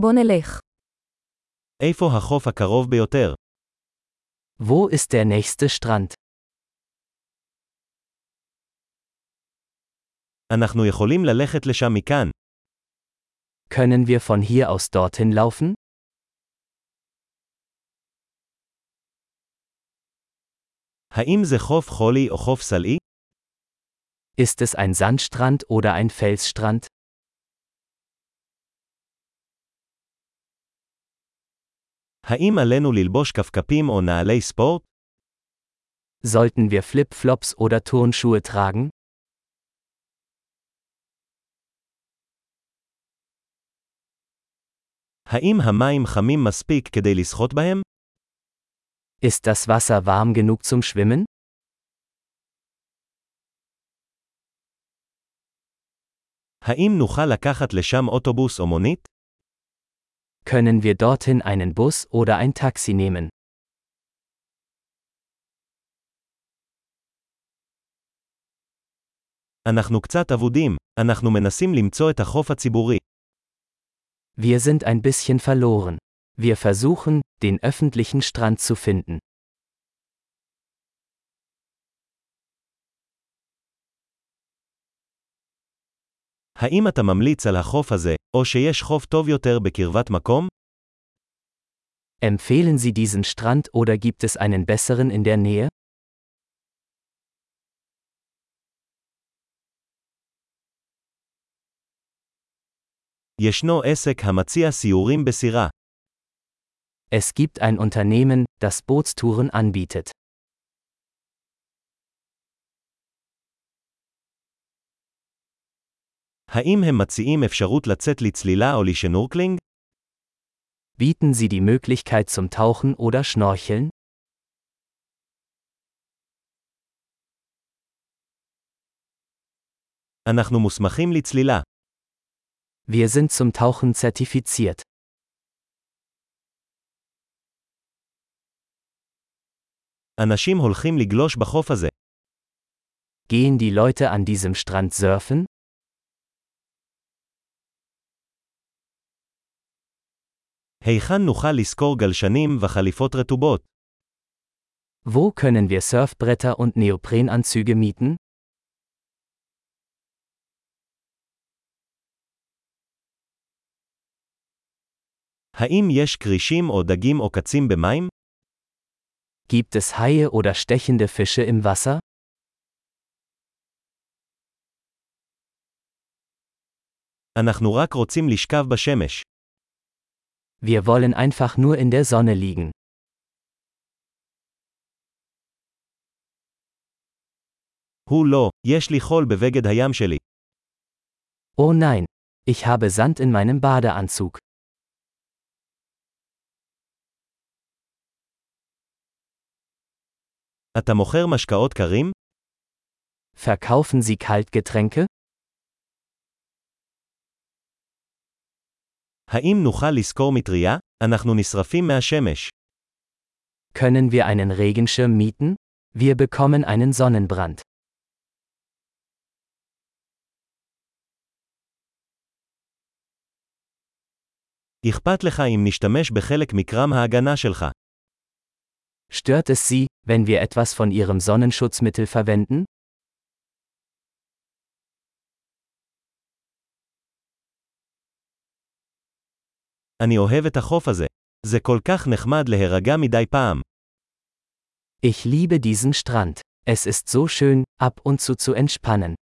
בוא נלך. איפה החוף הקרוב ביותר? Wo ist der nächste Strand? אנחנו יכולים ללכת לשם מכאן. Können wir von hier aus dorthin laufen? האם זה חוף חולי או חוף סלעי? Ist es ein Sandstrand oder ein Felsstrand? האם עלינו ללבוש כפכפים או נעלי ספורט? Sollten wir Flipflops oder Turnschuhe tragen? האם המים חמים מספיק כדי לשחות בהם? Ist das Wasser warm genug zum Schwimmen? האם נוכל לקחת לשם אוטובוס או מונית? Können wir dorthin einen Bus oder ein Taxi nehmen? אנחנו קצת אבודים, אנחנו מנסים למצוא את החוף הציבורי. Wir sind ein bisschen verloren. Wir versuchen, den öffentlichen Strand zu finden. האם אתה ממליץ על החוף הזה, או שיש חוף טוב יותר בקרבת מקום? Empfehlen Sie diesen Strand oder gibt es einen besseren in der Nähe? ישנו עסק המציע סיורים בסירה. Es gibt ein Unternehmen, das Bootstouren anbietet. האם הם מציעים אפשרות לצאת לצלילה או לשנורקלינג? Bieten Sie die Möglichkeit zum Tauchen oder Schnorcheln? אנחנו מוסמכים לצלילה. Wir sind zum Tauchen zertifiziert. אנשים הולכים לגלוש בחוף הזה. Gehen die Leute an diesem Strand surfen? היכן נוכל לשכור גלשנים וחליפות רטובות? Wo können wir Surfbretter und Neoprenanzüge mieten? האם יש כרישים או דגים או קצים במים? Gibt es Haie oder stechende Fische im Wasser? אנחנו רק רוצים לשכב בשמש. Wir wollen einfach nur in der Sonne liegen. הוא לא, יש לי חול בבגד הים שלי. Oh nein, ich habe Sand in meinem Badeanzug. אתה מוכר משקאות קרים? Verkaufen Sie Kaltgetränke? האם נוכל לשכור מטריה? אנחנו נשרפים מהשמש. Können wir einen Regenschirm mieten? Wir bekommen einen Sonnenbrand. אכפת לך אם נשתמש בחלק מקרם ההגנה שלך. Stört es Sie, wenn wir etwas von Ihrem Sonnenschutzmittel verwenden? אני אוהב את החוף הזה. זה כל כך נחמד להירגע מדי פעם. Ich liebe diesen Strand. Es ist so schön, ab und zu zu entspannen.